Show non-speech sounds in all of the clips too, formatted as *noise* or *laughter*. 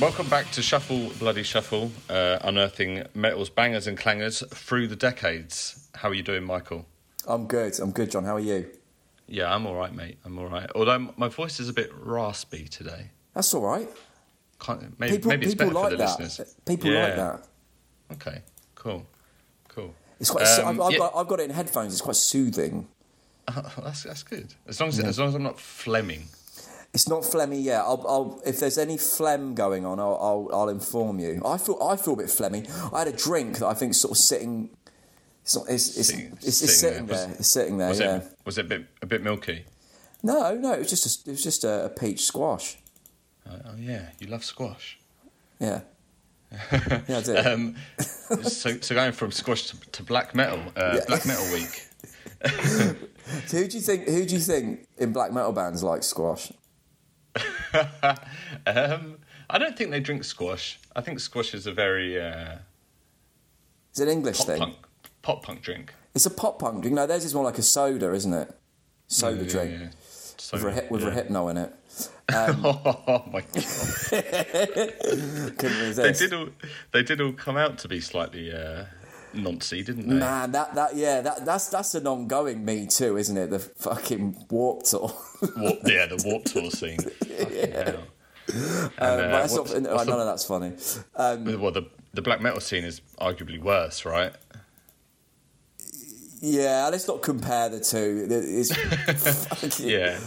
Welcome back to Shuffle Bloody Shuffle, uh, unearthing metal's bangers and clangers through the decades. How are you doing, Michael? I'm good. I'm good, John. How are you? Yeah, I'm all right, mate. I'm all right. Although my voice is a bit raspy today. That's all right. Can't, maybe, People, maybe it's people better like for the that. listeners. People Yeah. like that. Okay, cool, cool. It's quite. Um, I've, I've, yeah. got, I've got it in headphones. It's quite soothing. *laughs* that's that's good. As long as as long as I'm not flemming. It's not phlegmy yet. I'll, I'll, if there's any phlegm going on, I'll, I'll, I'll inform you. I feel, I feel a bit phlegmy. I had a drink that I think sort of sitting. It's not. It's, it's, Sitting- it's, it's sitting sitting there. there. It's sitting there. Was yeah. it was it a bit a bit milky? No, no. It was just a, it was just a, a peach squash. Uh, oh yeah, you love squash. Yeah. *laughs* Yeah, I do. Um, *laughs* so so going from squash to, to black metal, uh, Yeah. black metal week. *laughs* who do you think? Who do you think in black metal bands like squash? *laughs* um, I don't think they drink squash. I think squash is a very uh, It's an English pop thing. punk pop punk drink. It's a pop punk drink. No, theirs is more like a soda, isn't it? Soda Yeah, drink yeah, yeah. with, Soda, with yeah. Rohypnol in it. *laughs* oh my god! *laughs* Couldn't They did all they did all come out to be slightly uh, noncy, didn't they? Man, that that yeah, that that's that's an ongoing Me Too, isn't it? The fucking warp tour. Warp, *laughs* yeah, the Warp Tour scene. Hell. Um, uh, what's- not, what's none of *laughs* that's funny. Um, well, the the black metal scene is arguably worse, right? yeah, let's not compare the two. It's *laughs* Yeah.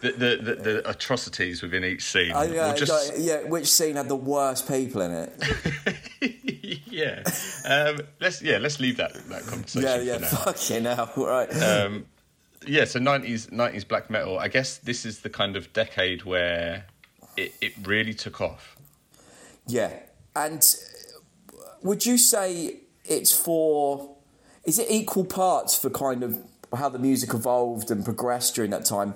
The, the, the, the atrocities within each scene. I, yeah, just, yeah, which scene had the worst people in it? *laughs* yeah. Um, let's yeah, let's leave that that conversation yeah, for yeah, now. fucking hell, *laughs* right. Um, yeah, so nineties nineties black metal. I guess this is the kind of decade where it, it really took off. Yeah, and uh, would you say it's for? Is it equal parts for kind of how the music evolved and progressed during that time,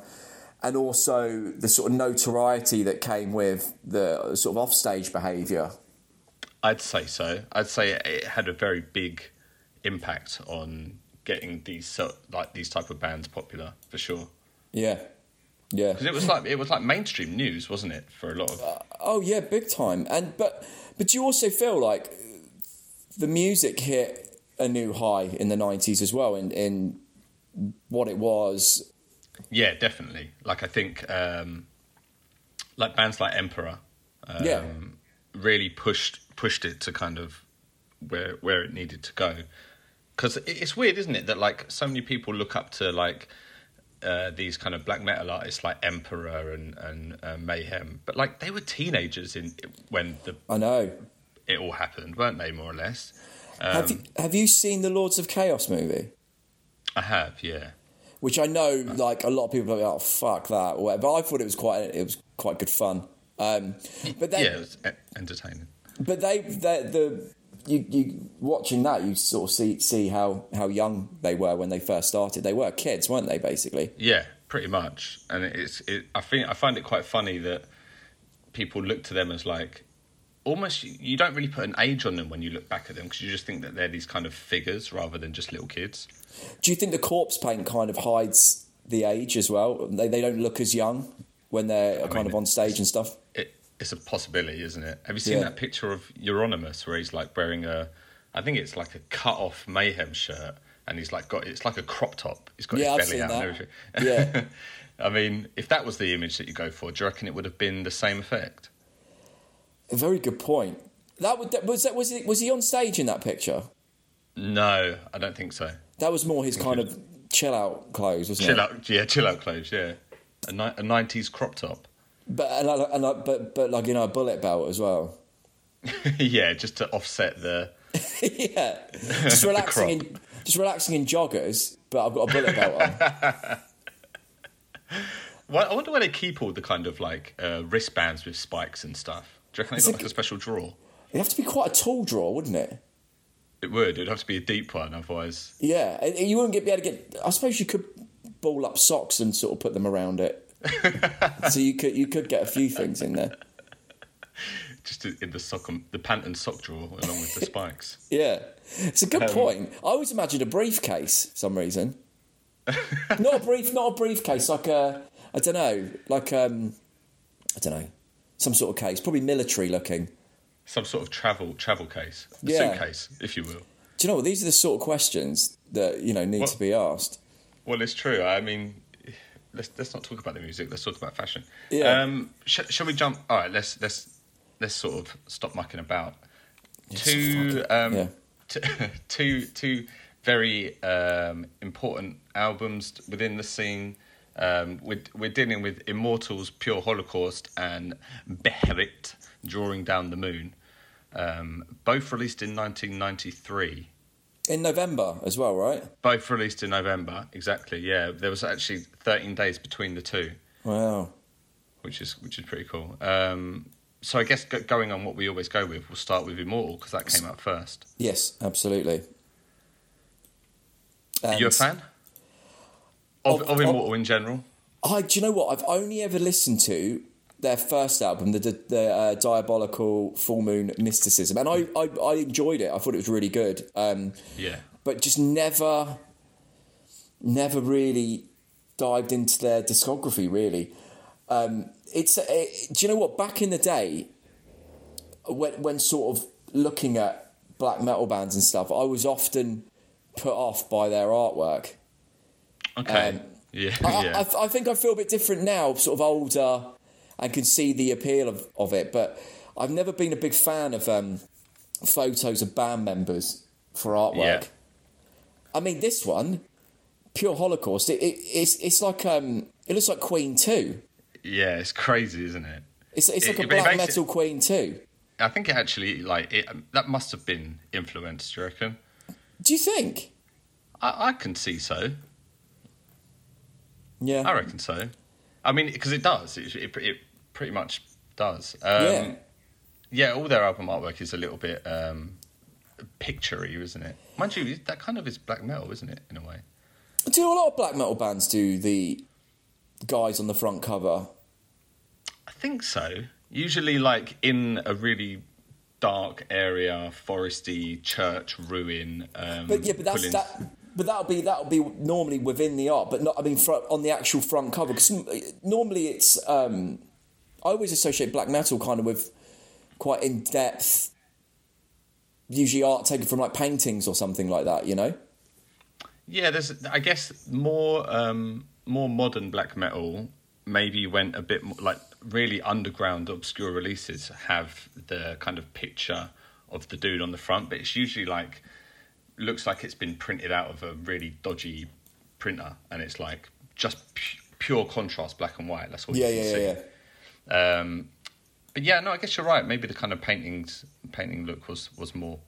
and also the sort of notoriety that came with the sort of offstage behaviour? I'd say so. I'd say it had a very big impact on getting these so, like these type of bands popular for sure. Yeah, yeah. Because it was like it was like mainstream news, wasn't it? For a lot of uh, Oh yeah, big time. And but but you also feel like the music hit a new high in the nineties as well in in what it was yeah, definitely. Like I think um, like bands like Emperor, um, Yeah. really pushed pushed it to kind of where where it needed to go. Because it's weird, isn't it, that like so many people look up to like uh, these kind of black metal artists like Emperor and and uh, Mayhem, but like they were teenagers in when the I know. it all happened, weren't they? More or less. Um, have you have you seen the Lords of Chaos movie? I have, yeah. Which I know, like a lot of people are like, "Oh fuck that," or whatever. But I thought it was quite it was quite good fun. Um, but they, yeah, it was entertaining. but they, they the you you watching that you sort of see see how how young they were when they first started. They were kids, weren't they? Basically. Yeah, pretty much. And it's it, I think I find it quite funny that people look to them as like almost you don't really put an age on them when you look back at them because you just think that they're these kind of figures rather than just little kids. Do you think the corpse paint kind of hides the age as well? They they don't look as young when they're kind mean, of on stage and stuff. It, it's a possibility, isn't it? Have you seen Yeah. that picture of Euronymous where he's like wearing a, I think it's like a cut off mayhem shirt, and he's like got it's like a crop top. He's got Yeah, I've his belly out and that. everything. Yeah. *laughs* I mean, if that was the image that you go for, do you reckon it would have been the same effect? A very good point. That would that- was that was it was he on stage in that picture? No, I don't think so. That was more his kind of chill out clothes, wasn't Chill it? out, yeah, chill out clothes, yeah. A, ni- a 90s crop top. But and, I- and, I- but but like you know a bullet belt as well. *laughs* yeah, just to offset the. *laughs* yeah, just *laughs* relaxing in just relaxing in joggers, but I've got a bullet belt on. Well, I wonder where they keep all the kind of like uh, wristbands with spikes and stuff. Do you reckon they've got like a special drawer? It'd have to be quite a tall drawer, wouldn't it? It would. It'd have to be a deep one, otherwise. Yeah, you wouldn't get, be able to get. I suppose you could ball up socks and sort of put them around it. *laughs* so you could you could get a few things in there. Just in the sock, and, the pant and sock drawer along with the spikes. *laughs* Yeah, it's a good Um, point. I always imagined a briefcase for some reason. *laughs* not a brief, not a briefcase, like a I don't know, like um, I don't know, some sort of case, probably military looking. Some sort of travel travel case, a Yeah. suitcase, if you will. Do you know what? These are the sort of questions that you know need What- to be asked. Well, it's true. I mean, let's let's not talk about the music. Let's talk about fashion. Yeah. Um, sh- shall we jump? All right. Let's let's let's sort of stop mucking about. Yes, two um, Yeah. t- *laughs* two two very um, important albums within the scene. Um, we're, we're dealing with Immortals, Pure Holocaust, and Beherit, Drawing Down the Moon. Um, both released in 1993. In November as well, right? Both released in November, exactly. Yeah, there was actually 13 days between the two, Wow. which is which is pretty cool. Um, so I guess go, going on what we always go with, we'll start with Immortal because that came out first. Yes, absolutely. Are you a fan of, Of- of of- Immortal in general? I, do you know what? I've only ever listened to their first album, the, the, the uh, Diabolical Full Moon Mysticism, and I, I, I enjoyed it. I thought it was really good. Um, Yeah. but just never, never really dived into their discography. Really, um, it's. It, do you know what? Back in the day, when when sort of looking at black metal bands and stuff, I was often put off by their artwork. Okay. Um, yeah. I, yeah. I, I think I feel a bit different now, sort of older, and can see the appeal of, of it. But I've never been a big fan of um, photos of band members for artwork. Yeah. I mean, this one, Pure Holocaust, it, it, it's it's like um, it looks like Queen II. yeah. It's crazy, isn't it? It's it's like It- a black metal Queen II. I think it actually like it. That must have been influenced. Do you reckon? Do you think? I, I can see so. Yeah. I reckon so. I mean, because it does. It, it, it pretty much does. Um, Yeah. Yeah, all their album artwork is a little bit um, picturey, isn't it? Mind you, that kind of is black metal, isn't it, in a way? Do a lot of black metal bands do the guys on the front cover? I think so. Usually, like in a really dark area, foresty church ruin. Um, But yeah, but that's that. But that'll be that'll be normally within the art, but not. I mean, on the actual front cover, because normally it's. Um, I always associate black metal kind of with quite in depth. Usually, art taken from like paintings or something like that. You know. Yeah, there's. I guess more um, more modern black metal maybe went a bit more, like really underground, obscure releases have the kind of picture of the dude on the front, but it's usually like looks like it's been printed out of a really dodgy printer, and it's like just pu- pure contrast, black and white. That's all Yeah, you can yeah, see. yeah, yeah. Um, but yeah, no, I guess you're right. Maybe the kind of paintings painting look was was more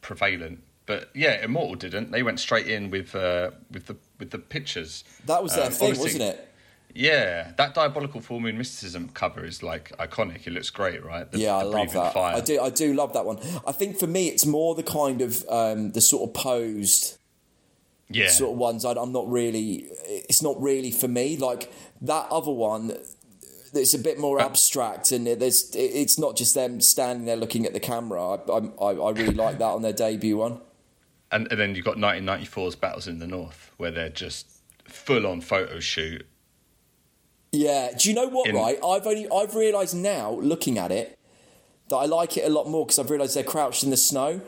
prevalent. But yeah, Immortal didn't. They went straight in with uh, with the with the pictures. That was their Um, thing, wasn't it? Yeah, that diabolical full moon mysticism cover is like iconic. It looks great, right? The- yeah, I love that. Fire. I do. I do love that one. I think for me, it's more the kind of um, the sort of posed Yeah, sort of ones. I, I'm not really. It's not really for me. Like that other one, it's a bit more abstract, and there's. It's not just them standing there looking at the camera. I, I, I really like that on their debut one. and, and then you've got 1994's Battles in the North, where they're just full on photo shoot. Yeah. Do you know what? In- right. I've only. I've realised now, looking at it, that I like it a lot more because I've realised they're crouched in the snow.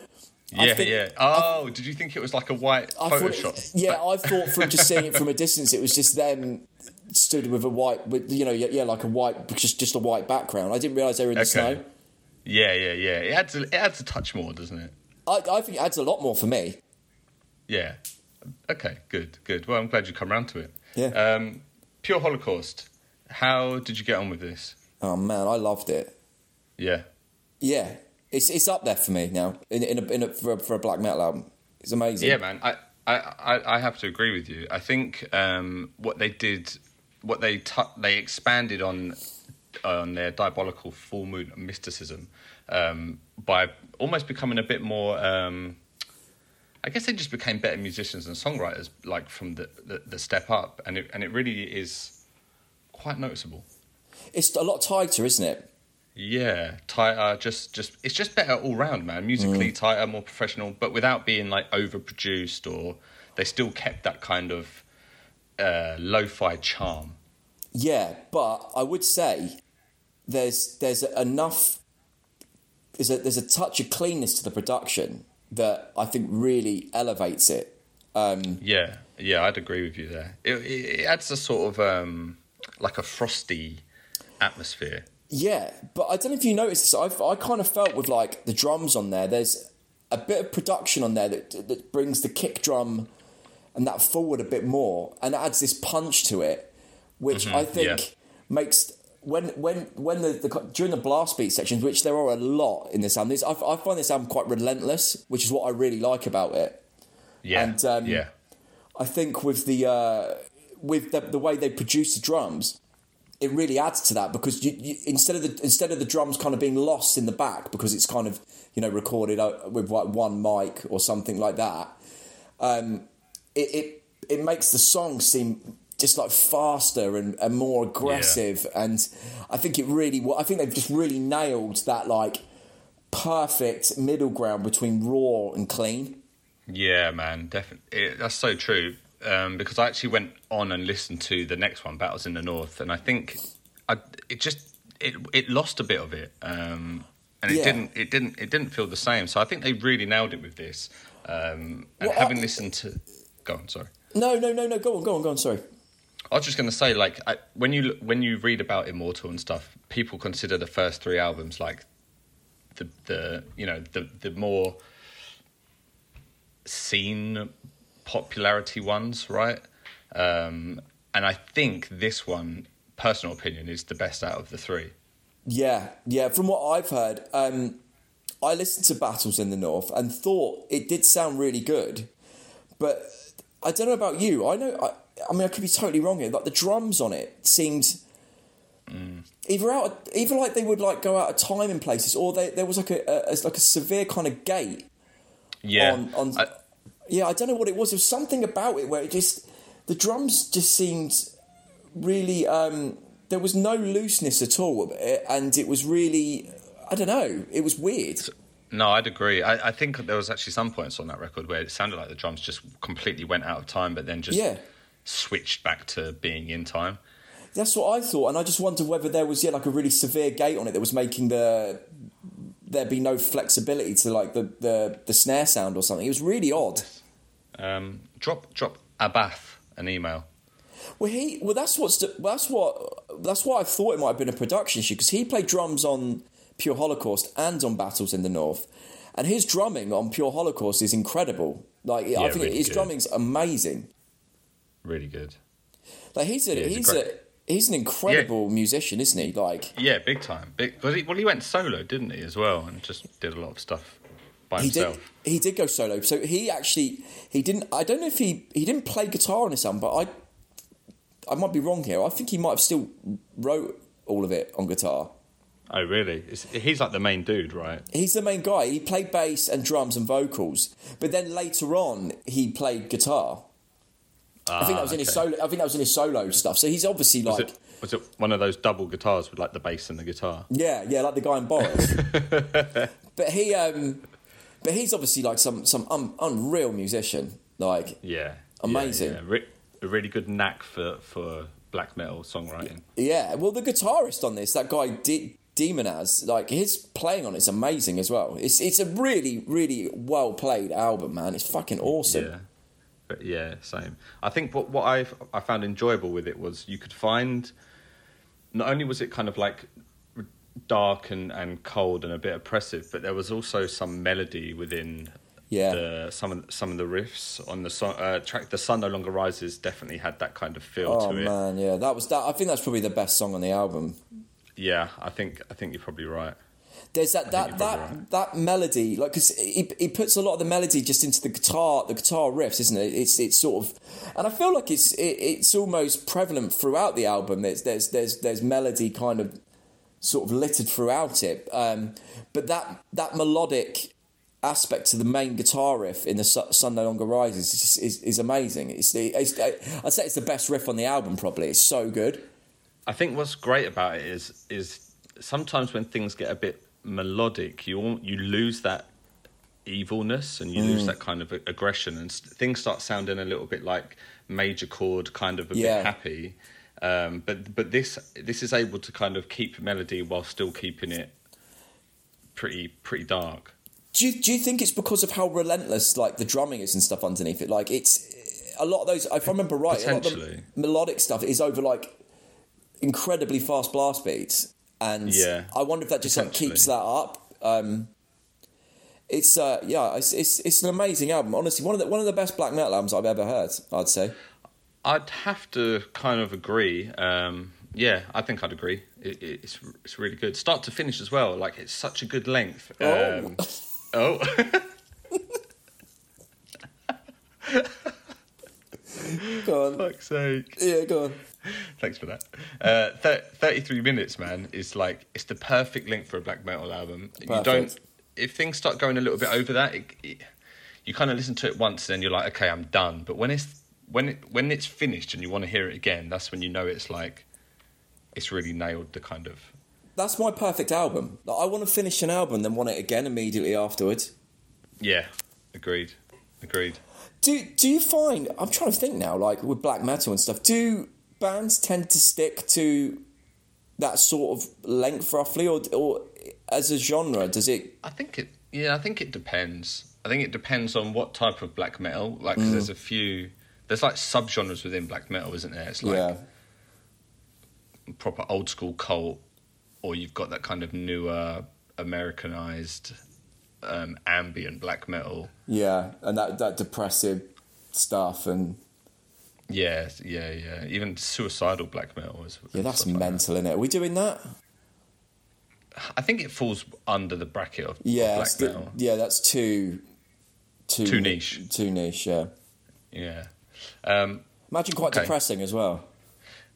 Yeah, think- yeah. Oh, did you think it was like a white I thought, Photoshop? yeah, I thought from just seeing it from a distance, it was just them stood with a white, with you know, yeah, yeah, like a white, just just a white background. I didn't realise they were in the Okay. snow. Yeah, yeah, yeah. It adds a, it adds a touch more, doesn't it? I, I think it adds a lot more for me. Yeah. Okay, good, good. Well, I'm glad you come round to it. Yeah. Um, Pure Holocaust. How did you get on with this? Oh man, I loved it. Yeah. Yeah, it's it's up there for me now in in, a, in a, for, a, for a black metal album. It's amazing. Yeah, man. I, I, I, I have to agree with you. I think um, what they did, what they tu- they expanded on on their diabolical full moon mysticism um, by almost becoming a bit more. Um, I guess they just became better musicians and songwriters, like from the, the, the step up, and it and it really is quite noticeable. It's a lot tighter, isn't it? Yeah, tighter. Just, just it's just better all round, man. Musically tighter, more professional, but without being like overproduced or they still kept that kind of uh, lo-fi charm. Yeah, but I would say there's there's enough there's a there's a touch of cleanness to the production that I think really elevates it. Um, Yeah, yeah, I'd agree with you there. It, it, it adds a sort of um, like a frosty atmosphere. Yeah, but I don't know if you noticed this. I've, I kind of felt with like the drums on there. There's a bit of production on there that that brings the kick drum and that forward a bit more, and adds this punch to it, which I think Mm-hmm. yeah. makes when when when the, the during the blast beat sections, which there are a lot in this album. This, I, I find this album quite relentless, which is what I really like about it. Yeah, And, um, yeah, I think with the uh, with the, the way they produce the drums, it really adds to that because you, you, instead of the instead of the drums kind of being lost in the back because it's kind of you know recorded uh, with like one mic or something like that, um, it, it it makes the song seem just like faster and, and more aggressive and I think it really I think they've just really nailed that like perfect middle ground between raw and clean. yeah, man, definitely. That's so true. Um, because I actually went on and listened to the next one, Battles in the North, and I think I, it just it it lost a bit of it, um, and it Yeah. didn't it didn't it didn't feel the same. So I think they really nailed it with this. Um, and Well, having I- listened to, go on, sorry. No, no, no, no. Go on, go on, go on. Sorry. I was just going to say, like, I, when you when you read about Immortal and stuff, people consider the first three albums like the the you know the the more scene popularity ones, right? Um, and I think this one, personal opinion, is the best out of the three. Yeah, yeah. From what I've heard, um, I listened to Battles in the North and thought it did sound really good, but I don't know about you. I know. I, I mean, I could be totally wrong here. Like the drums on it seemed either out, either like they would like go out of time in places, or they, there was like a, a like a severe kind of gate Yeah, on on. I- yeah, I don't know what it was. There was something about it where it just the drums just seemed really. Um, there was no looseness at all, and it was really. I don't know. It was weird. No, I'd agree. I, I think there was actually some points on that record where it sounded like the drums just completely went out of time, but then just Yeah. switched back to being in time. That's what I thought, and I just wondered whether there was yeah like a really severe gate on it that was making the there be no flexibility to like the the, the snare sound or something. It was really odd. Um, drop drop Abbath an email. Well, he well that's what's that's what that's why I thought it might have been a production issue because he played drums on Pure Holocaust and on Battles in the North, and his drumming on Pure Holocaust is incredible. Like I think really his good. drumming's amazing. Really good. Like he's a Yeah, he's a he's a, he's an incredible musician, isn't he? Like Yeah, big time. Big. Well, he, well, he went solo, didn't he, as well, and just did a lot of stuff by he himself. did he did go solo. So he actually he didn't. I don't know if he he didn't play guitar on this album, but I I might be wrong here. I think he might have still wrote all of it on guitar. Oh, really? It's, he's like the main dude, right? He's the main guy. He played bass and drums and vocals, but then later on he played guitar. I think that was in his Ah, solo. I think that was in his solo stuff. So he's obviously Was like, it was it one of those double guitars with like the bass and the guitar? yeah, yeah, like the guy in Boris. *laughs* but he, um, but he's obviously like some some un- unreal musician. Like, Yeah, Amazing. Yeah, yeah. Re- a really good knack for for black metal songwriting. yeah. Well, the guitarist on this, that guy D- Demonaz, like his playing on it's amazing as well. It's it's a really really well played album, man. It's fucking awesome. Yeah, but yeah, same. I think what what I I found enjoyable with it was you could find. Not only was it kind of like dark and, and cold and a bit oppressive, but there was also some melody within Yeah. the some of some of the riffs on the song, uh, track. The sun no longer rises definitely had that kind of feel Oh to it. man, yeah, that was that. I think that's probably the best song on the album. Yeah, I think I think you're probably right. There's that that that right. that melody, like because he he puts a lot of the melody just into the guitar, the guitar riffs, isn't it? It's it's sort of, and I feel like it's it, it's almost prevalent throughout the album. There's there's there's there's melody kind of sort of littered throughout it, um, but that that melodic aspect to the main guitar riff in the Sun No Longer Rises is, just, is, is amazing. It's, the, it's I'd say it's the best riff on the album. Probably it's so good. I think what's great about it is is sometimes when things get a bit melodic, you you lose that evilness and you Mm. lose that kind of aggression, and things start sounding a little bit like major chord, kind of a Yeah. bit happy. Um, but but this this is able to kind of keep melody while still keeping it pretty pretty dark. Do you, do you think it's because of how relentless like the drumming is and stuff underneath it? Like it's a lot of those. If I remember right, a lot of the melodic stuff is over like incredibly fast blast beats, and Yeah, I wonder if that just like keeps that up. Um, it's uh, yeah, it's, it's it's an amazing album. Honestly, one of the one of the best black metal albums I've ever heard. I'd say. I'd have to kind of agree. Um, yeah, I think I'd agree. It, it, it's it's really good, start to finish as well. Like it's such a good length. Oh. Um, oh. *laughs* Go on. Fuck's sake. Yeah, go on. Thanks for that. Uh, thir- 33 minutes, man, is like, it's the perfect length for a black metal album. You Perfect. don't, if things start going a little bit over that, it, it, you kind of listen to it once and then you're like, okay, I'm done. But when it's, when it, when it's finished and you want to hear it again, that's when you know it's like, it's really nailed the kind of, That's my perfect album. Like, I want to finish an album, then want it again immediately afterwards. yeah, agreed, agreed. Do do you find? I'm trying to think now. Like with black metal and stuff, do bands tend to stick to that sort of length roughly, or or as a genre, does it? I think it. Yeah, I think it depends. I think it depends on what type of black metal. Like, 'cause mm. there's a few. There's like subgenres within black metal, isn't there? It's like yeah, proper old school cult, or you've got that kind of newer Americanized um, ambient black metal. yeah, and that that depressive stuff, and Yeah, yeah, yeah. Even suicidal black metal is. yeah, that's like mental, isn't it? Are we doing that? I think it falls under the bracket of, Yeah, black it's the- metal. yeah, that's too too Too niche. Too niche. Yeah. Yeah. Um, Imagine quite Okay. depressing as well.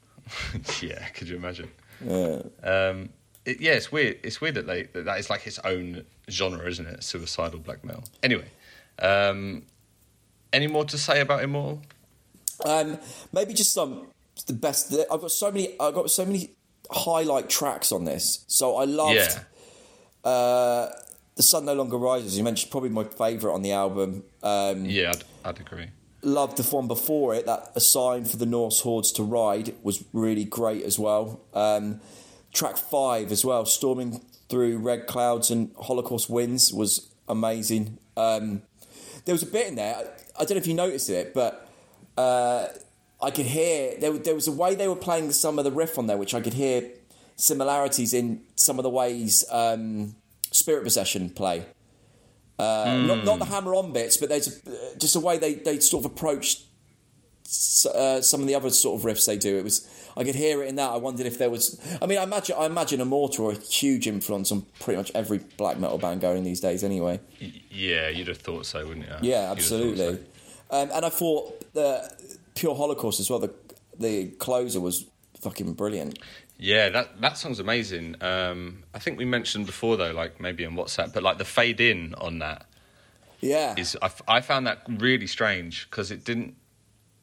*laughs* yeah, could you imagine? Yeah. Um, it, yeah, it's weird. It's weird that they that, that is like its own genre, isn't it? Suicidal black metal. Anyway, um, any more to say about Immortal? Um, maybe just some the best. I've got so many. I've got so many highlight tracks on this. So I loved Yeah, uh, the sun no longer rises. You mentioned probably my favourite on the album. Um, yeah, I'd, I'd agree. Loved the one before it. That a sign for the Norse hordes to ride was really great as well. Um, track five as well, storming through red clouds and Holocaust winds was amazing. Um, there was a bit in there. I, I don't know if you noticed it, but uh, I could hear there. There was a way they were playing some of the riff on there, which I could hear similarities in some of the ways um, Spirit Possession play. Uh, not, not the hammer on bits, but there's a, just a way they, they sort of approached s- uh, some of the other sort of riffs they do. It was I could hear it in that. I wondered if there was. I mean, I imagine I imagine Immortal are a huge influence on pretty much every black metal band going these days. Anyway, yeah, you'd have thought so, wouldn't you? Yeah, absolutely. so. Um, and I thought the Pure Holocaust as well. The the closer was fucking brilliant. Yeah, that that song's amazing. Um, I think we mentioned before though, like maybe on WhatsApp, but like the fade in on that Yeah, is I, I found that really strange because it didn't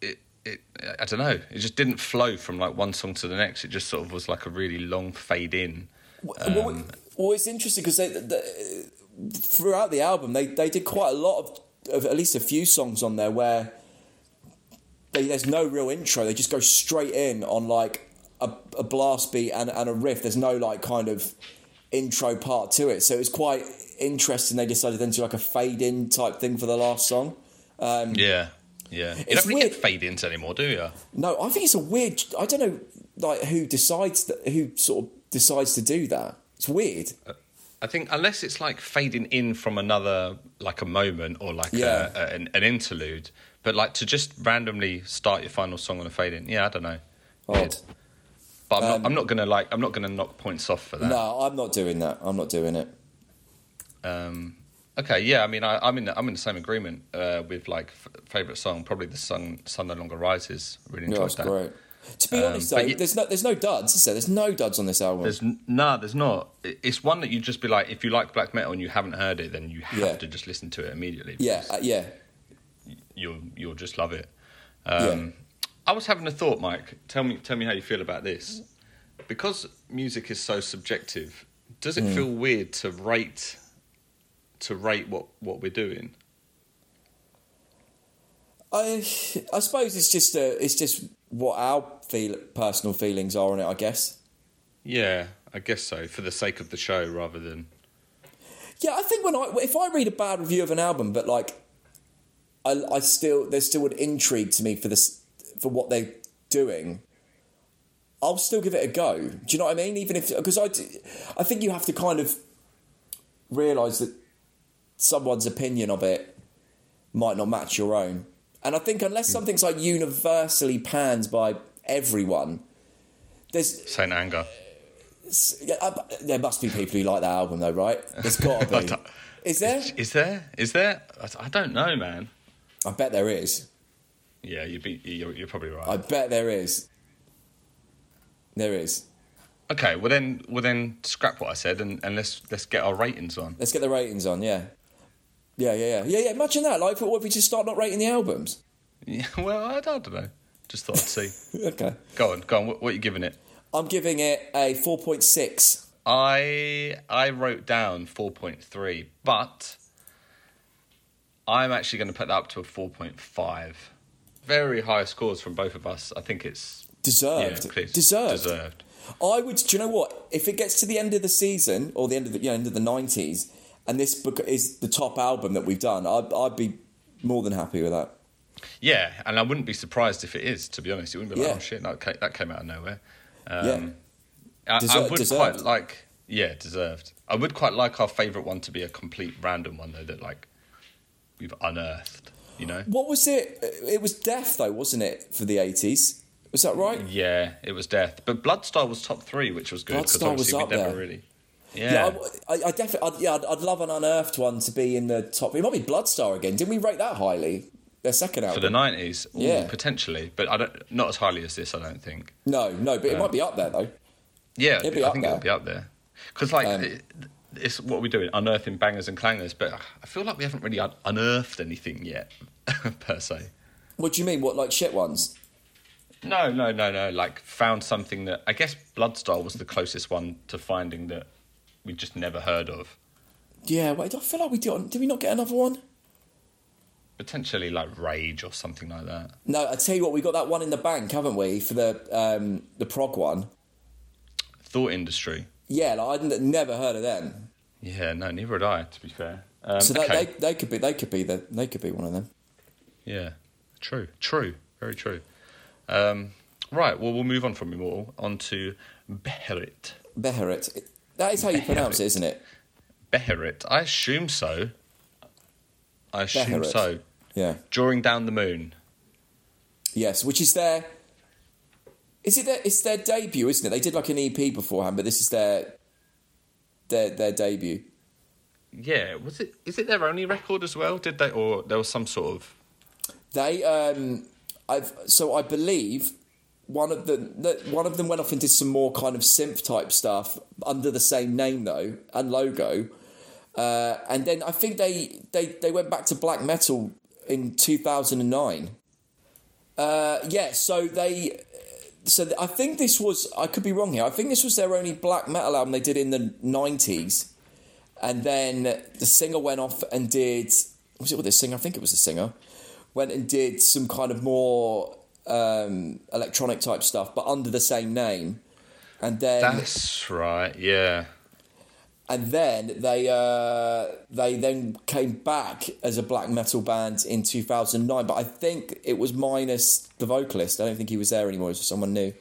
it it I don't know it just didn't flow from like one song to the next. It just sort of was like a really long fade in. well, well, it's interesting because they, the throughout the album they, they did quite a lot of, of at least a few songs on there where they, there's no real intro. They just go straight in on like a, a blast beat and, and a riff. There's no like kind of intro part to it. So it was quite interesting. They decided then to do like a fade in type thing for the last song. Um, yeah, yeah. You It's don't really weird. get fade ins anymore, do you? No, I think it's a weird. I don't know like who decides that who sort of decides to do that. It's weird. Uh, I think unless it's like fading in from another, like a moment or like Yeah. a, a, an, an interlude, but like to just randomly start your final song on a fade in, yeah, I don't know. Odd. But I'm Um, not. I'm not gonna like. I'm not gonna knock points off for that. No, I'm not doing that. I'm not doing it. Um, okay, yeah. I mean, I, I'm in. The, I'm in the same agreement uh, with like f- favorite song. Probably the sun. Sun no longer rises. Really Yeah, enjoyed that's that. great. To be honest, though, there's no there's no duds. Is there? There's no duds on this album. There's nah. There's not. It's one that you just be like, if you like black metal and you haven't heard it, then you have Yeah. to just listen to it immediately. yeah, uh, yeah, you'll you'll just love it. Um, I was having a thought, Mike. Tell me, tell me how you feel about this. Because music is so subjective, does it Hmm. feel weird to rate to rate what what we're doing? I I suppose it's just a, it's just what our feel personal feelings are on it. I guess. Yeah, I guess so. For the sake of the show, rather than Yeah, I think when I if I read a bad review of an album, but like, I I still there's still an intrigue to me for this for what they're doing. I'll still give it a go. Do you know what I mean? Even if because I, I think you have to kind of realize that someone's opinion of it might not match your own. And I think unless something's like universally panned by everyone, there's Saint Anger. uh, there must be people who like that album though, right? There's got to *laughs* be. Is there? Is there? Is there? I don't know, man. I bet there is. Yeah, you'd be. You're, you're probably right. I bet there is. There is. Okay, well then, well then, scrap what I said and, and let's let's get our ratings on. Let's get the ratings on. Yeah. Yeah, yeah, yeah, yeah, yeah. Imagine that. Like, what if we just start not rating the albums? Yeah, *laughs* well, I, don't- know. Just thought I'd see. *laughs* okay. go on, go on. What, what are you giving it? I'm giving it a four point six. I I wrote down four point three, but I'm actually going to put that up to a four point five. Very high scores from both of us. I think it's Deserved. yeah, Deserved. deserved. I would. Do you know what? If it gets to the end of the season or the end of the you know, end of the nineties, and this book is the top album that we've done, I'd, I'd be more than happy with that. Yeah, and I wouldn't be surprised if it is. To be honest, it wouldn't be like, Yeah. oh shit, that came, that came out of nowhere. yeah. Um, I, I would deserved. quite like, yeah, deserved. I would quite like our favourite one to be a complete random one though that like we've unearthed. You know? What was it? It was Death though, wasn't it, for the eighties? Was that right? Yeah, it was death, but Bloodstar was top three, which was good because Bloodstar was up there. really. Yeah, Yeah, I, I, I definitely. Yeah, I'd, I'd love an unearthed one to be in the top. It might be Bloodstar again. Didn't we rate that highly? Their second album for the nineties, Yeah. potentially, but I don't not as highly as this. I don't think. no, no, but it might be up there though. Yeah, It'd I think there. it'll be up there because like Um, it, it's what we're doing, unearthing bangers and clangers. But I feel like we haven't really un- unearthed anything yet, *laughs* per se. What do you mean? What like shit ones? No, no, no, no. Like found something that I guess Bloodstar was the closest one to finding that we just never heard of. Yeah, wait. I feel like we did. Did we not get another one? Potentially like Rage or something like that. No, I tell you what, we got that one in the bank, haven't we, for the um, the prog one? Thought Industry. Yeah, like, I'd never heard of them. Yeah, no, neither had I. To be fair. Um, So that, okay. they they could be they could be the they could be one of them. Yeah, true, true, very true. Um, right, well, we'll move on from Immortal on to Beherit. Beherit. That is how you pronounce it, isn't it? Beherit, I assume so. I assume Beherit. so. Yeah. Drawing down the moon. Yes, which is their. Is it their? It's their debut, isn't it? They did like an EP beforehand, but this is their. Their their debut. Yeah, was it? Is it their only record as well? Did they, or there was some sort of? They um, I've so I believe one of the, the one of them went off and did some more kind of synth type stuff under the same name though and logo, uh, and then I think they they they went back to black metal in two thousand and nine. Uh, yeah, so they. So I think this was. I could be wrong here. I think this was their only black metal album they did in the nineties, and then the singer went off and did. Was it with the singer? I think it was the singer. Went and did some kind of more um, electronic type stuff, but under the same name. And then That's right. Yeah. And then they uh, they then came back as a black metal band in 2009 but i think it was minus the vocalist i don't think he was there anymore it was someone new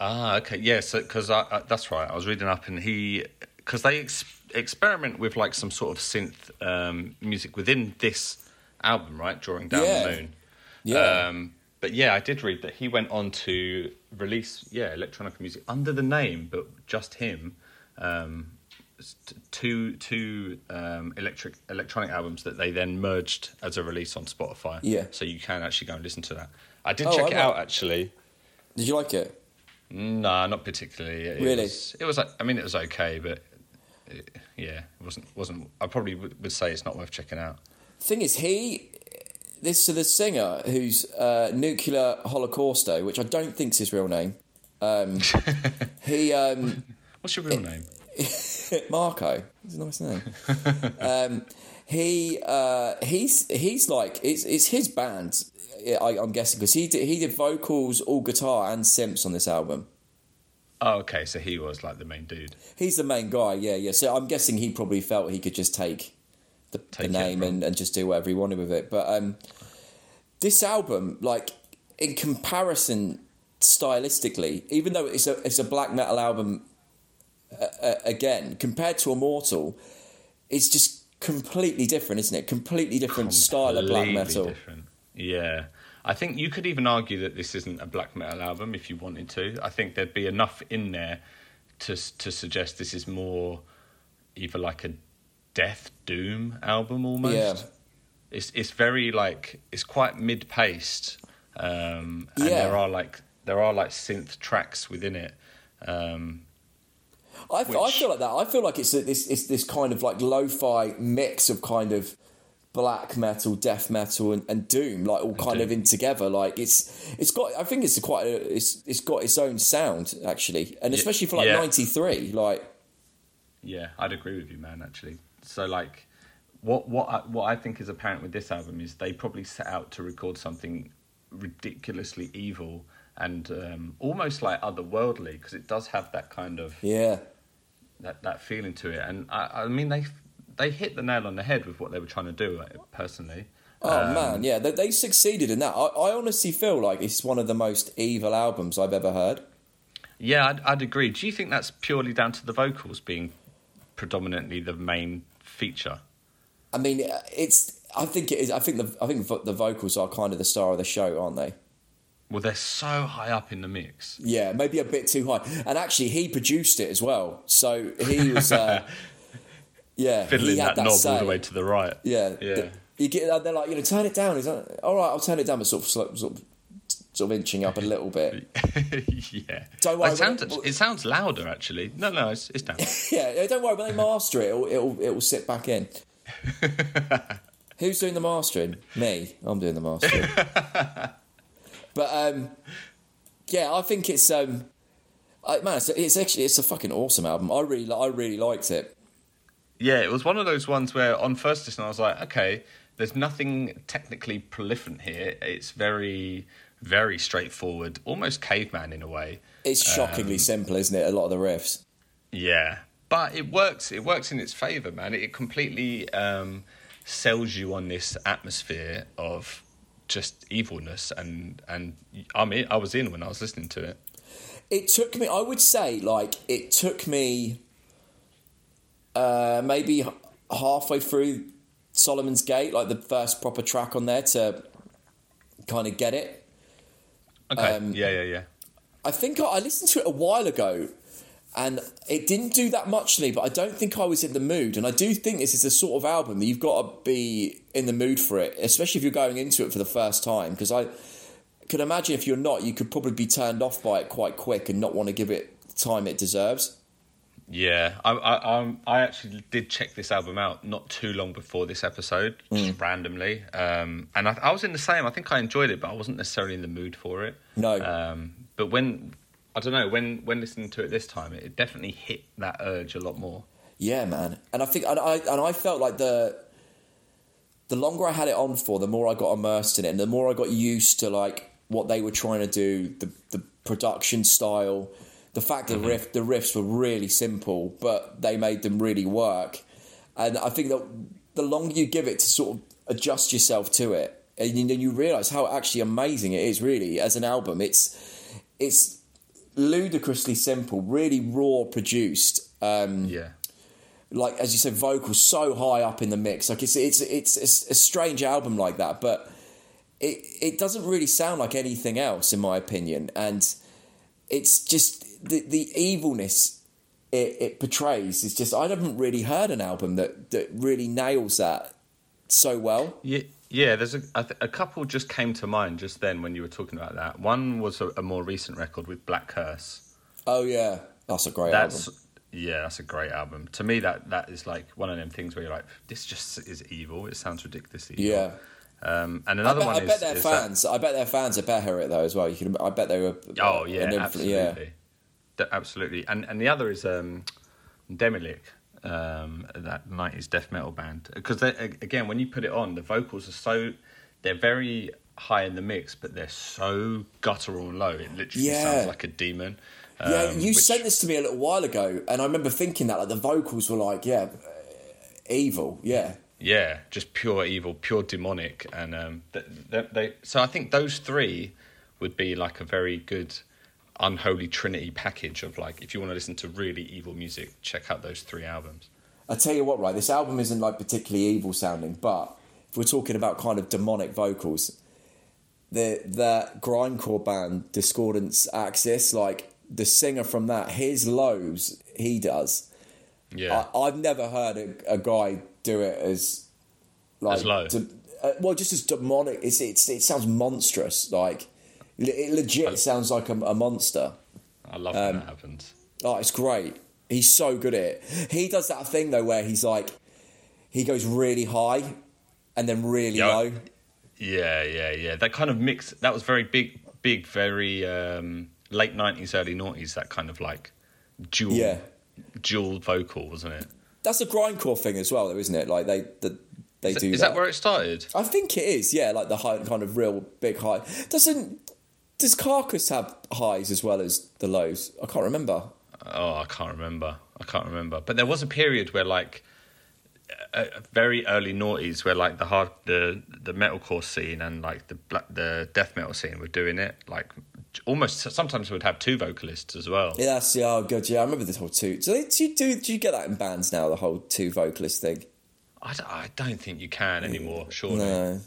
Ah, okay. Yeah, so because that's right. I was reading up, and he because they ex- experiment with like some sort of synth um, music within this album, right? Drawing down Yeah. the moon. yeah Um, but yeah, I did read that he went on to release yeah electronic music under the name, but just him. Um, two two um, electric electronic albums that they then merged as a release on Spotify. Yeah. so you can actually go and listen to that. I did Oh, check I it out actually. did you like it No, not particularly. It Really? Was, it was. like- I mean, it was okay, but it, yeah, it wasn't. wasn't. I probably would, say it's not worth checking out. thing is he this so the singer who's uh, nuclear holocausto which i don't think's his real name um, *laughs* he um, What's your real name? *laughs* Marco. It's a nice name. *laughs* um, he uh, he's he's like it's it's his band. I, I'm guessing because he did, he did vocals, all guitar, and synths on this album. Oh, okay. So he was like the main dude. He's the main guy, yeah, yeah. So I'm guessing he probably felt he could just take the, Take the name and, and just do whatever he wanted with it. But um, this album, like in comparison stylistically, even though it's a it's a black metal album, uh, again compared to Immortal, it's just completely different, isn't it? Completely different style of black metal. Different. Yeah. I think you could even argue that this isn't a black metal album if you wanted to. I think there'd be enough in there to to suggest this is more either like a death doom album almost. Yeah. It's it's very like it's quite mid paced. Um and Yeah. there are like there are like synth tracks within it. Um I, f- I Which- feel like that. I feel like it's a, this it's this kind of like lo-fi mix of kind of black metal, death metal, and, and doom, like all kind of in together. Like it's it's got. I think it's quite. A, it's it's got its own sound actually, and especially for like yeah. '93. Like Yeah, I'd agree with you, man. Actually, so like, what what I, what I think is apparent with this album is they probably set out to record something ridiculously evil and um, almost like otherworldly because it does have that kind of yeah, that that feeling to it. And I, I mean, they they hit the nail on the head with what they were trying to do. uh, Personally, oh Um, man, yeah, they, they succeeded in that. I, I honestly feel like it's one of the most evil albums I've ever heard. yeah, I'd, I'd agree. Do you think that's purely down to the vocals being predominantly the main feature? I mean, it's. I think it is. I think the I think the vocals are kind of the star of the show, aren't they? Well, they're so high up in the mix. Yeah, maybe a bit too high. And actually, he produced it as well. So he was, uh, *laughs* yeah, Fiddling that, that, knob say. all the way to the right. Yeah, Yeah. The- you get they're like, you know, turn it down. He's like, all right, I'll turn it down, but sort of, sort of, sort of, inching up a little bit. *laughs* yeah. Don't worry, it, sounds, it- it sounds louder, actually. No, no, it's, it's down. *laughs* yeah, don't worry. When they master it, it'll it'll, it'll sit back in. Who's doing the mastering? Me. I'm doing the mastering. But um, yeah, I think it's um, I, man, it's, it's actually it's a fucking awesome album. I really, I really liked it. yeah, it was one of those ones where on first listen I was like, okay, there's nothing technically prolific here. It's very, very straightforward, almost caveman in a way. It's shockingly simple, isn't it? A lot of the riffs. Yeah, but it works. It works in its favor, man. It completely um, sells you on this atmosphere of just evilness, and and I'm in, I was in when I was listening to it. It took me. I would say, like, it took me uh, maybe halfway through Salomon's Gate, like the first proper track on there, to kind of get it. Okay. Um, yeah, yeah, yeah. I think I, I listened to it a while ago, and it didn't do that much to me. But I don't think I was in the mood, and I do think this is the sort of album that you've got to be in the mood for it, especially if you're going into it for the first time. Because I could imagine if you're not, you could probably be turned off by it quite quick and not want to give it the time it deserves. Yeah, I, I, I'm- actually did check this album out not too long before this episode, Mm. just randomly, um, and I, I was in the same. I think I enjoyed it, but I wasn't necessarily in the mood for it. No. Um, but when I don't know when when listening to it this time, it definitely hit that urge a lot more. Yeah, man. And I think, and I and I felt like the the longer I had it on for, the more I got immersed in it, and the more I got used to like what they were trying to do, the the production style, the fact that the riff the riffs were really simple, but they made them really work. And I think that the longer you give it to sort of adjust yourself to it, and you, you realize how actually amazing it is. Really, as an album, it's it's ludicrously simple, really raw produced. Um, Yeah, like as you said, vocals so high up in the mix. Like it's it's it's, it's a strange album like that, but it it doesn't really sound like anything else, in my opinion. And it's just the the evilness it, it portrays. is just I haven't really heard an album that that really nails that so well. yeah, yeah. There's a a, th- a couple just came to mind just then when you were talking about that. One was a, a more recent record with Black Curse. Oh yeah, that's a great That's album. yeah, that's a great album. To me, that that is like one of them things where you're like, this just is evil. It sounds ridiculously evil. Yeah. Um, and I another bet, one I is, bet their is that- fans. I bet their fans are better at it though as well. You can. I bet they were. Oh yeah, absolutely, D- absolutely. And and the other is um, Demilich, um, that '90s death metal band. Because again, when you put it on, the vocals are so they're very high in the mix, but they're so guttural and low. It literally Yeah. sounds like a demon. Yeah, Um, you which- sent this to me a little while ago, and I remember thinking that like the vocals were like, yeah, uh, evil. Yeah, Yeah, just pure evil, pure demonic, and um, th- th- they. So I think those three would be like a very good unholy trinity package of like if you want to listen to really evil music, check out those three albums. I tell you what, right? This album isn't like particularly evil sounding, but if we're talking about kind of demonic vocals, the that grindcore band Discordance Axis, like the singer from that, his lows he does. Yeah, I, I've never heard a, a guy do it as like As low? de- uh, well, just as demonic. It's, it's it sounds monstrous. Like it it legit sounds like a, a monster. I love when um, that happens. Oh, it's great. He's so good at it. He does that thing though where he's like, he goes really high and then really Yeah. low. Yeah, yeah, yeah. That kind of mix. That was very big, big, very um, late nineties, early noughties. That kind of like dual, Yeah. dual vocal, wasn't it? That's a grindcore thing as well, though, isn't it? Like they the, they Is, do is that. that where it started? I think it is. Yeah, like the high kind of real big high. Doesn't does Carcass have highs as well as the lows? I can't remember. Oh, I can't remember. I can't remember. But there was a period where, like, uh, very early noughties, where like the hard, the the metalcore scene and like the black, the death metal scene were doing it. Like, almost sometimes we'd have two vocalists as well. Yeah, that's yeah. Oh, good. Yeah, I remember this whole two. Do, they, do you do? Do you get that in bands now? The whole two vocalist thing. I, d- I don't think you can anymore. Surely, No.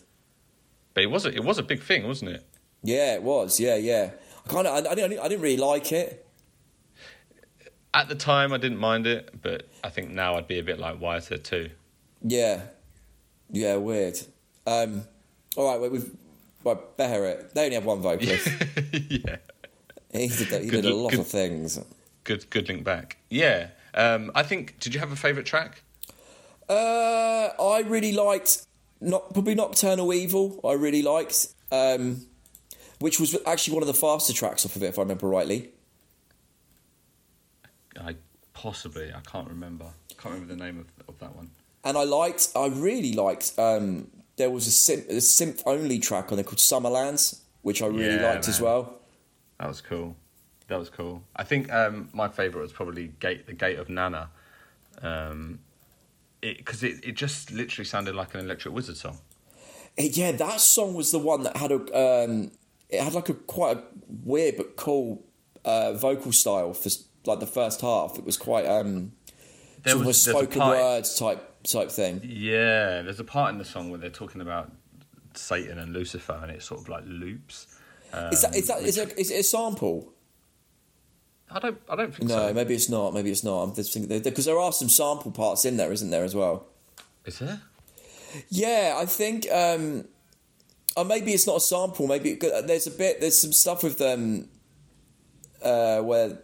but it was a, it was a big thing, wasn't it? Yeah, it was. Yeah, yeah. I kind of. I, I, didn't, I didn't really like it. At the time, I didn't mind it, but I think now I'd be a bit like, why is there two? Yeah, yeah. Weird. Um. All right. Well, we've. Well. They only have one vocalist. *laughs* yeah, he did. He Good did a lot good- of things. good good link back. Yeah, um, I think. Did you have a favourite track? Uh, I really liked not probably Nocturnal Evil. I really liked, um, which was actually one of the faster tracks off of it, if I remember rightly. I possibly I can't remember. I can't remember the name of, of that one. And I liked, I really liked. Um, there was a synth, a synth only track on there called Summerlands, which I really Yeah, liked as well. That was cool. That was cool. I think um, my favourite was probably Gate the Gate of Nanna. Um, because it, it, just literally sounded like an Electric Wizard song. Eh, Yeah, that song was the one that had a. Um, it had like a quite a weird but cool uh, vocal style for like the first half. It was quite um, There sort of a was- spoken part- words type type thing. Yeah, there's a part in the song where they're talking about Satan and Lucifer, and it sort of like loops. is that is that Um, is, it, is it a sample? I don't. I don't think No, so. No, maybe it's not. Maybe it's not. I'm just thinking because there are some sample parts in there, isn't there as well? Is there? Yeah, I think. Um, or maybe it's not a sample. Maybe it- there's a bit. There's some stuff with them uh, where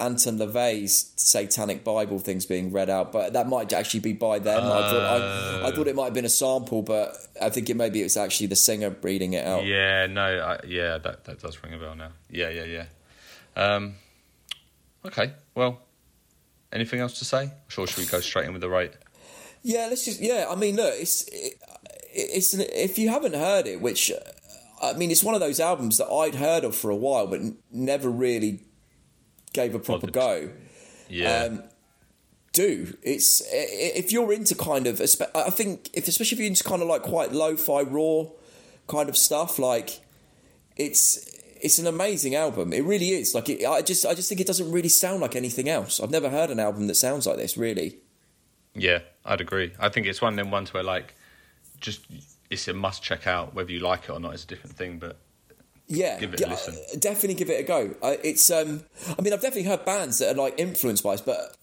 Anton LaVey's Satanic Bible things being read out, but that might actually be by them. I, thought, I, I thought it might have been a sample, but I think it maybe it was actually the singer reading it out. Yeah. No. I, yeah. That that does ring a bell now. Yeah. Yeah. Yeah. Um, okay. Well. Anything else to say? Sure. Should we go straight in with the rate? Yeah, let's just. Yeah, I mean, look, it's it, it's an, if you haven't heard it, which I mean, it's one of those albums that I'd heard of for a while, but n- never really gave a proper go. Yeah. Um, do it's if you're into kind of I think if especially if you're into kind of like quite lo-fi raw kind of stuff, like it's it's an amazing album. It really is. Like it, I just I just think it doesn't really sound like anything else. I've never heard an album that sounds like this. Really. Yeah, I'd agree. I think it's one of them ones where like, just it's a must check out. Whether you like it or not is a different thing. But Yeah, Give it a d- listen. definitely give it a go. It's um, I mean, I've definitely heard bands that are like influenced by us, but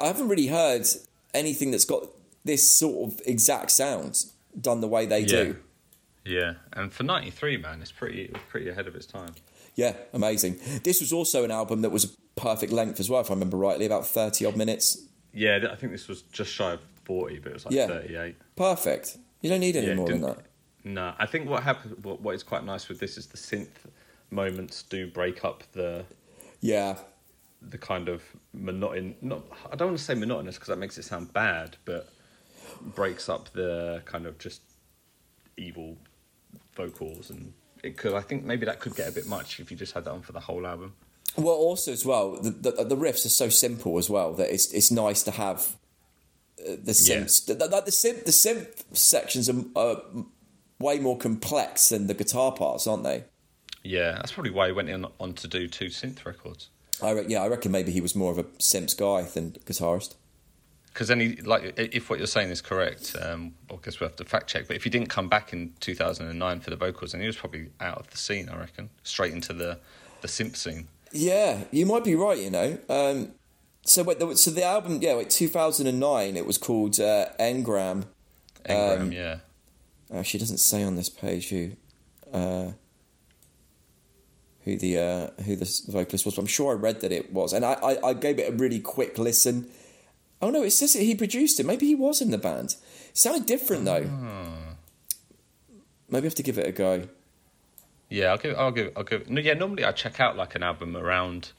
I haven't really heard anything that's got this sort of exact sound done the way they do. yeah, and for '93, man, it's pretty it pretty ahead of its time. Yeah, amazing. This was also an album that was a perfect length as well, if I remember rightly, about thirty odd minutes. Yeah, I think this was just shy of 40, but it was like Yeah. 38. Perfect. You don't need any Yeah, more than that. No, I think what happened, what, what is quite nice with this is the synth moments do break up the Yeah, the kind of monoton. Not, I don't want to say monotonous because that makes it sound bad, but breaks up the kind of just evil vocals and it could. I think maybe that could get a bit much if you just had that on for the whole album. Well, also as well, the, the, the riffs are so simple as well that it's it's nice to have the synths. The, the, the synth the synth sections are uh, way more complex than the guitar parts, aren't they? Yeah, that's probably why he went in on to do two synth records. I re- yeah, I reckon maybe he was more of a synth guy than guitarist. Because then, he, like, if what you're saying is correct, um, I guess we have to fact check. But if he didn't come back in 2009 for the vocals, then he was probably out of the scene. I reckon, straight into the the synth scene. Yeah, you might be right. You know, um, so wait, the, so the album, yeah, wait, 2009. It was called uh, Engram. Engram, Um, yeah. Actually, it doesn't say on this page who, uh, who the uh, who the vocalist was. But I'm sure I read that it was, and I, I, I gave it a really quick listen. Oh no, it says that he produced it. Maybe he was in the band. It sounded different though. Maybe I have to give it a go. Yeah, I'll give. I'll give. I'll give. No, yeah, normally I check out like an album around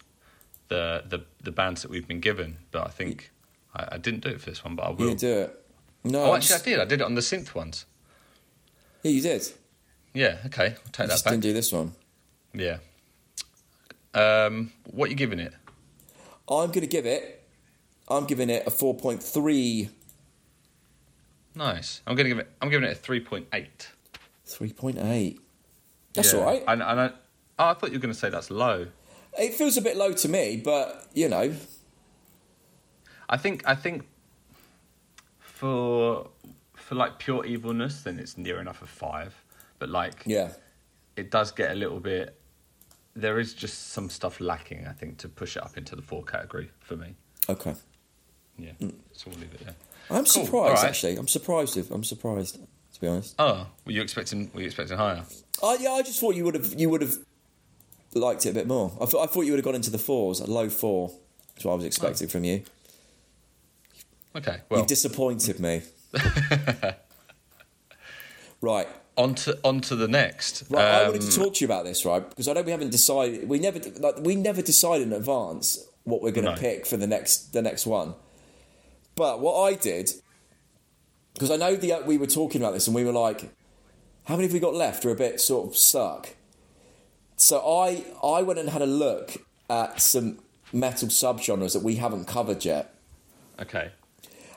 the the the bands that we've been given, but I think I, I didn't do it for this one, but I will. didn't do it. No, Oh, actually, I did. I did it on the synth ones. yeah, you did. Yeah. Okay, I'll I take that just back. didn't do this one. Yeah. Um, what you giving it? I'm gonna give it. I'm giving it a four point three. Nice. I'm gonna give it. I'm giving it a three point eight. Three point eight. That's yeah. all right. And, and I, oh, I thought you were going to say that's low. It feels a bit low to me, but you know, I think I think for for like pure evilness, then it's near enough of five. But like, yeah. it does get a little bit. There is just some stuff lacking, I think, to push it up into the four category for me. Okay. Yeah, mm. so we'll leave it there. I'm Cool, surprised alright. actually. I'm surprised. If, I'm surprised to be honest. Oh, were you expecting? Were you expecting higher? Oh yeah, I just thought you would have you would have liked it a bit more. I thought I thought you would have gone into the fours, a low four. That's what I was expecting from you. Okay, well, You've disappointed me. *laughs* right. on to on to the next. Right, I Um, wanted to talk to you about this, right? Because I know we haven't decided. We never like we never decide in advance what we're going to No. pick for the next the next one. But what I did, because I know the we were talking about this and we were like, how many have we got left? We're a bit sort of stuck. So I I went and had a look at some metal subgenres that we haven't covered yet, Okay.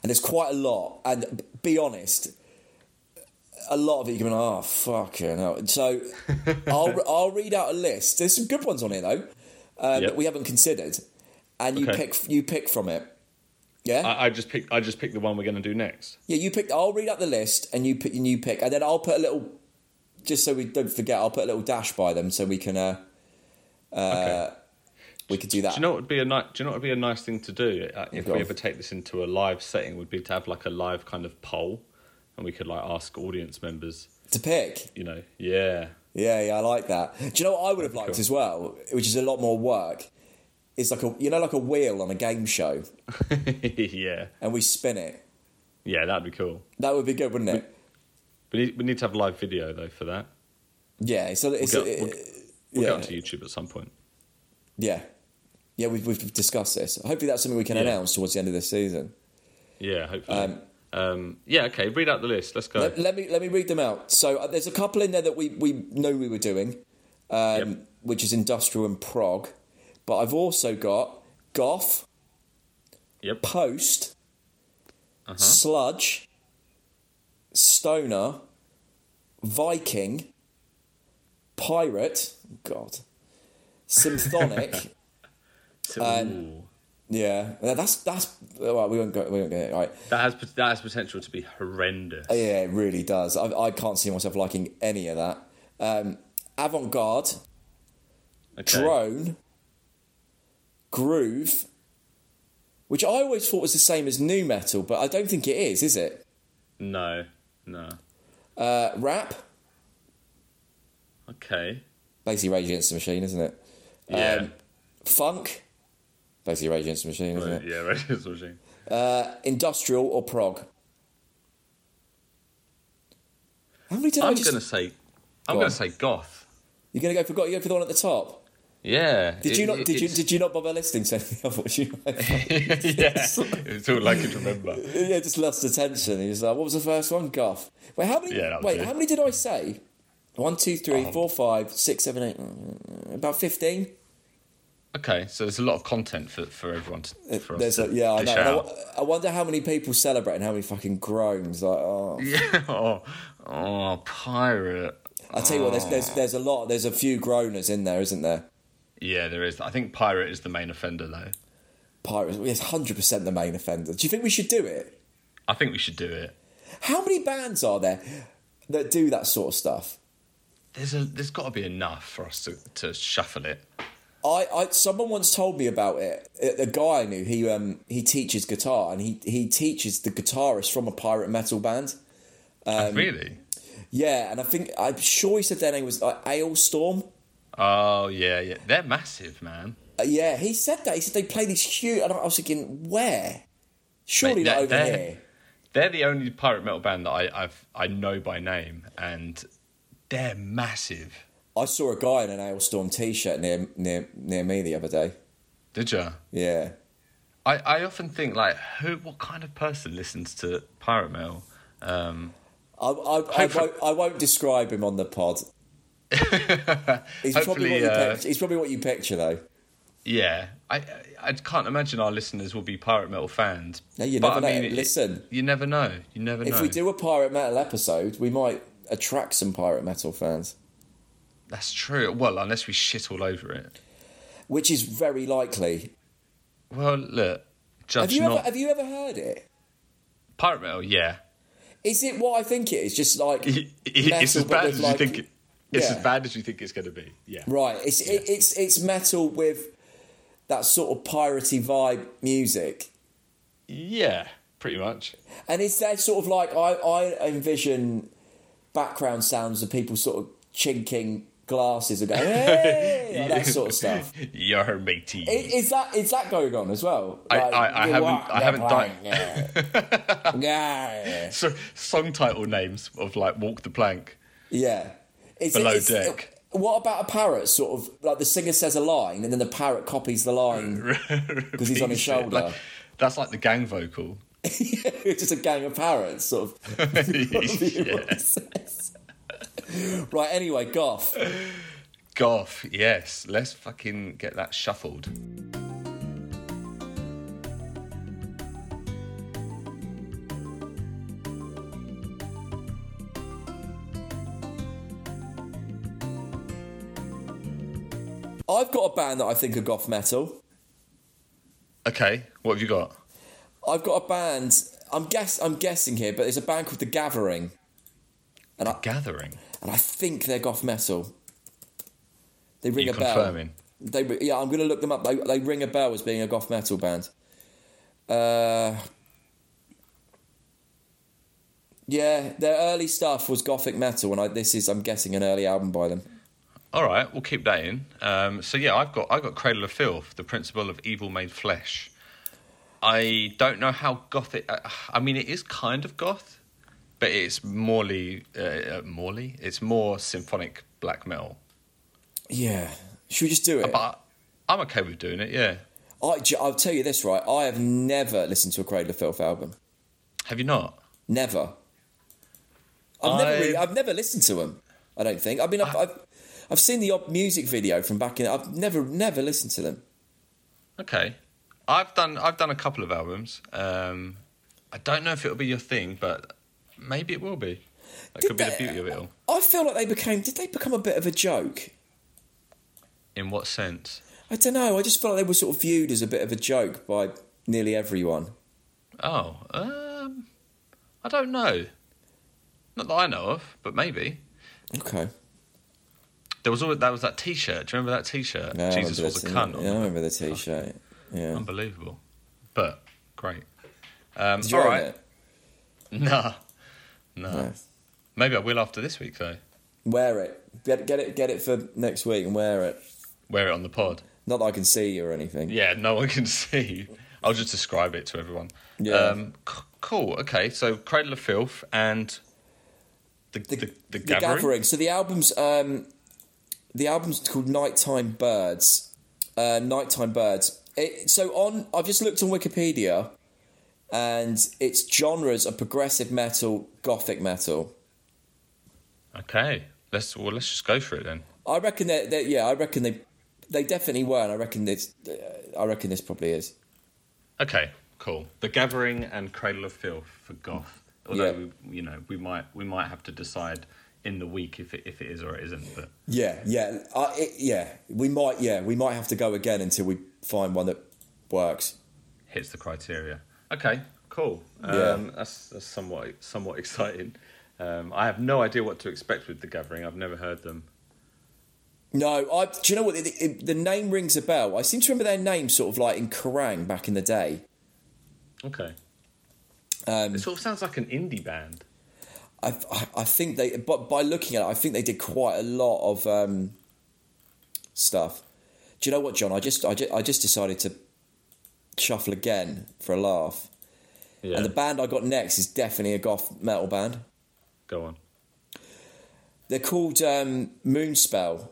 and there's quite a lot. And be honest, a lot of it you're going, oh fuck you. So *laughs* I'll I'll read out a list. There's some good ones on here though um, Yep. that we haven't considered, and you Okay. pick you pick from it. Yeah, I, I just picked. I just picked the one we're going to do next. yeah. You pick. I'll read out the list, and you pick. And you pick, and then I'll put a little. Just so we don't forget, I'll put a little dash by them so we can. Uh, uh, Okay. We could do that. Do you know what would be a nice? Do you know what would be a nice thing to do uh, if we on. ever take this into a live setting? Would be to have like a live kind of poll, and we could like ask audience members. to pick. You know, yeah, Yeah, yeah, I like that. Do you know what I would have liked cool. as well, which is a lot more work? Is like a you know like a wheel on a game show, *laughs* yeah, and we spin it. yeah. That'd be cool. That would be good, wouldn't it? We need, we need to have live video though for that. Yeah. So it's We'll get- we'll- We'll yeah, get onto YouTube at some point. yeah, yeah. We've, we've discussed this. Hopefully, that's something we can Yeah. announce towards the end of this season. Yeah, hopefully. Um, yeah, okay. Read out the list. Let's go. Let, let me let me read them out. So uh, there's a couple in there that we we know we were doing, um, Yep. which is industrial and prog, but I've also got goth, yep. post, Uh-huh. sludge, stoner, Viking, pirate. God, symphonic. *laughs* Yeah, that's that's. Well, we won't go. We won't get it right. that has that has potential to be horrendous. Yeah, it really does. I, I can't see myself liking any of that. Um, Avant garde, Okay. drone, groove, which I always thought was the same as new metal, but I don't think it is. Is it? No, no. Uh, rap, Okay. basically Rage Against the Machine, isn't it? Yeah. Um, funk, basically Rage Against the Machine, isn't Right, it? yeah, right. It's machine. Uh, industrial or prog? How many did I I'm just? gonna say, I'm gonna say goth. You're gonna go for goth. You go for the one at the top. Yeah. Did it- you not? it- Did you? Did you not bother listening to anything of what you? *laughs* yeah. It's all I can remember. *laughs* yeah, just lost attention. He was like, "What was the first one? Goth." Wait, how many? Yeah, wait, it. how many did I say? One, two, three, Oh. four, five, six, seven, eight. About fifteen. Okay, so there's a lot of content for, for everyone to, uh, for There's to a, yeah, I know. I, I wonder how many people celebrate and how many fucking groans. Like, oh, *laughs* Yeah. Oh, oh, pirate. I tell you what, there's, there's oh. there's a lot. There's a few groaners in there, isn't there? Yeah, there is. I think pirate is the main offender, though. Pirate It's hundred percent the main offender. Do you think we should do it? I think we should do it. How many bands are there that do that sort of stuff? There's a. There's got to be enough for us to, to shuffle it. I, I someone once told me about it. A guy I knew, he um he teaches guitar and he he teaches the guitarist from a pirate metal band. Um, really? Yeah, and I think I'm sure he said their name was like Alestorm. Oh yeah, yeah. They're massive, man. Uh, yeah, he said that. He said they play these huge. And I was thinking, where? Surely Mate, not over they're- here. They're the only pirate metal band that I, I've I know by name, and they're massive. I saw a guy in an Alestorm t-shirt near near near me the other day. Did you? Yeah. I, I often think like, who? What kind of person listens to pirate metal? Um, I, I, I, won't, I won't describe him on the pod. He's probably, what Hopefully, you uh, picture, he's probably what you picture, though. yeah, I I- I can't imagine our listeners will be pirate metal fans. No, you but never I know. mean, it- Listen. you never know. You never know. If we do a pirate metal episode, we might attract some pirate metal fans, That's true. Well, unless we shit all over it. which is very likely. Well, look, Have you not ever have you ever heard it? pirate metal. Yeah, Is it what I think it is? Just like *laughs* it's as bad as like- you think. It, it's Yeah. as bad as you think it's going to be. Yeah. right? It's it, it's it's metal with that sort of piratey vibe music. Yeah, pretty much. And is there sort of like I, I envision background sounds of people sort of chinking glasses and going, hey, that sort of stuff. *laughs* Your matey. I- Is that is that going on as well? I- Like, I- I you haven't- what, I haven't Yeah. *laughs* yeah. so song title names of like Walk the Plank. Yeah. Is Below is- deck. What about a parrot? Sort of like the singer says a line and then the parrot copies the line. *laughs* Because he's on his shoulder. that's like the gang vocal. *laughs* it's just a gang of parrots, sort of. *laughs* right. Anyway, goth. Goth, yes. Let's fucking get that shuffled. I've got a band that I think are goth metal. Okay, what have you got? I've got a band. I'm guess. I'm guessing here, but it's a band called The Gathering, and I Gathering. and I think they're goth metal. They ring a bell. confirming? They yeah, I'm going to look them up. They, they ring a bell as being a goth metal band. Uh, yeah, their early stuff was gothic metal, and I, this is I'm guessing an early album by them. All right, we'll keep that in. Um, so yeah, I've got I got Cradle of Filth, the principle of evil made flesh. I don't know how gothic. uh, I mean, it is kind of goth, but it's morely, uh, uh, morely. It's more symphonic black metal. Yeah, should we just do it? But I'm okay with doing it. Yeah. I, will tell you this right. I have never listened to a Cradle of Filth album. Have you not? Never. I've never, really, I- I've never listened to them. I don't think. I mean, I've, I've, I've seen the odd music video from back in. I've never, never listened to them. Okay. I've done I've done a couple of albums. Um, I don't know if it'll be your thing, but maybe it will be. That Did could be the beauty of it all. I feel like they became. Did they become a bit of a joke? In what sense? I don't know. I just felt like they were sort of viewed as a bit of a joke by nearly everyone. Oh, um, I don't know. Not that I know of, but maybe. Okay. There was always, that was that T-shirt. Do you remember that T-shirt? I Jesus was a cunt. Yeah, I remember the t-shirt. Yeah. Unbelievable, but great. Um, Did you all right. it? *laughs* Nah, no. No. Maybe I will after this week though. Wear it. Get, get it. Get it for next week and wear it. Wear it on the pod. Not that I can see you or anything. Yeah, no one can *laughs* see. I'll just describe it to everyone. Yeah. Um, c- cool. Okay, so Cradle of Filth and the the, the, The gathering. Gathering. So the album's um, the album's called Nighttime Birds. Uh, Nighttime Birds. It, so on, I've just looked on Wikipedia, and its genres are progressive metal, gothic metal. Okay, Let's well, let's just go for it then. I reckon that, that yeah, I reckon they they definitely were, and I reckon this, uh, I reckon this probably is. Okay, cool. The Gathering and Cradle of Filth for Goth. Although Yeah. we, you know we might we might have to decide in the week if it if it is or it isn't. But Yeah, yeah, uh, it, yeah. We might, yeah, we might have to go again until we find one that works. hits the criteria. Okay, cool. Um, Yeah. That's, that's somewhat somewhat *laughs* exciting. Um, I have no idea what to expect with the Gathering. I've never heard them. No, I. Do you know what? It, it, the name rings a bell. I seem to remember their name sort of like in Kerrang back in the day. Okay, Um, it sort of sounds like an indie band. I, I, I think they, but by looking at it, I think they did quite a lot of um, stuff. Do you know what, John? I just, I just, I just decided to shuffle again for a laugh. Yeah, And the band I got next is definitely a goth metal band. go on. They're called um, Moonspell.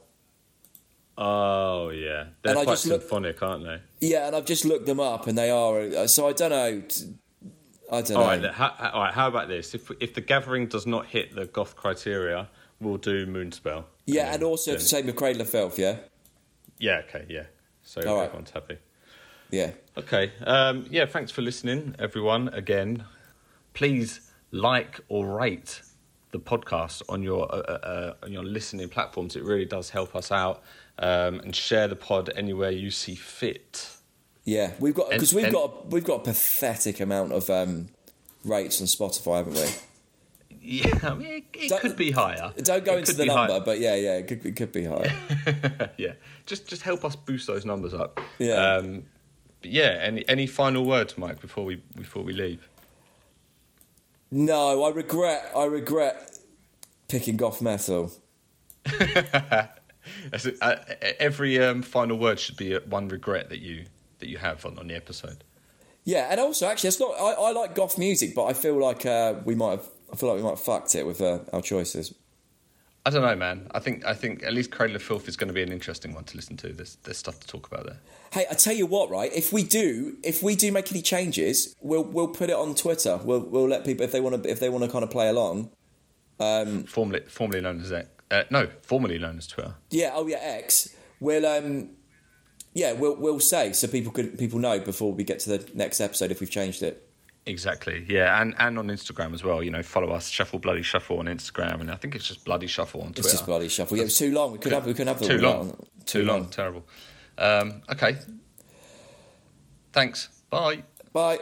Oh yeah, they're And quite just look- symphonic, aren't they? Yeah, and I've just looked them up, and they are. uh, So I don't know. I don't All know. right, how, all right. How about this? If if the Gathering does not hit the Goth criteria, we'll do Moonspell. yeah, and also then- same with Cradle of Filth. Yeah, yeah, okay, yeah. So All right. everyone's happy. yeah. Okay. Um, yeah, thanks for listening, everyone. Again, please like or rate the podcast on your uh, uh, uh, on your listening platforms. It really does help us out. Um, and share the pod anywhere you see fit. Yeah, we've got because we've and- got we've got a pathetic amount of um, rates on Spotify, haven't we? Yeah, I mean, it, it could be higher. Don't go It into the number, higher. but yeah, yeah, it could, it could be higher. *laughs* yeah, just just help us boost those numbers up. Yeah. Um, but yeah. Any any final words, Mike, before we before we leave? no, I regret I regret picking goth metal. *laughs* Uh, every um, final word should be uh, one regret that you that you have on, on the episode. Yeah, and also actually, it's not. I, I like goth music, but I feel like uh, we might have. I feel like we might have fucked it with uh, our choices. I don't know, man. I think I think at least Cradle of Filth is going to be an interesting one to listen to. There's there's stuff to talk about there. Hey, I tell you what, right? If we do, if we do make any changes, we'll we'll put it on Twitter. We'll we'll let people if they want to if they want to kind of play along. Formerly formerly known as X- uh, no, formerly known as Twitter. Yeah, oh yeah, X. We'll um, yeah, we'll we'll say so people could people know before we get to the next episode if we've changed it. Exactly. Yeah, and and on Instagram as well. You know, follow us Shuffle Bloody Shuffle on Instagram, and I think it's just Bloody Shuffle on Twitter. It's just bloody shuffle. Yeah, it was too long. We could have we could have too all long. out. Too long. Terrible. Um, okay. Thanks. Bye. Bye.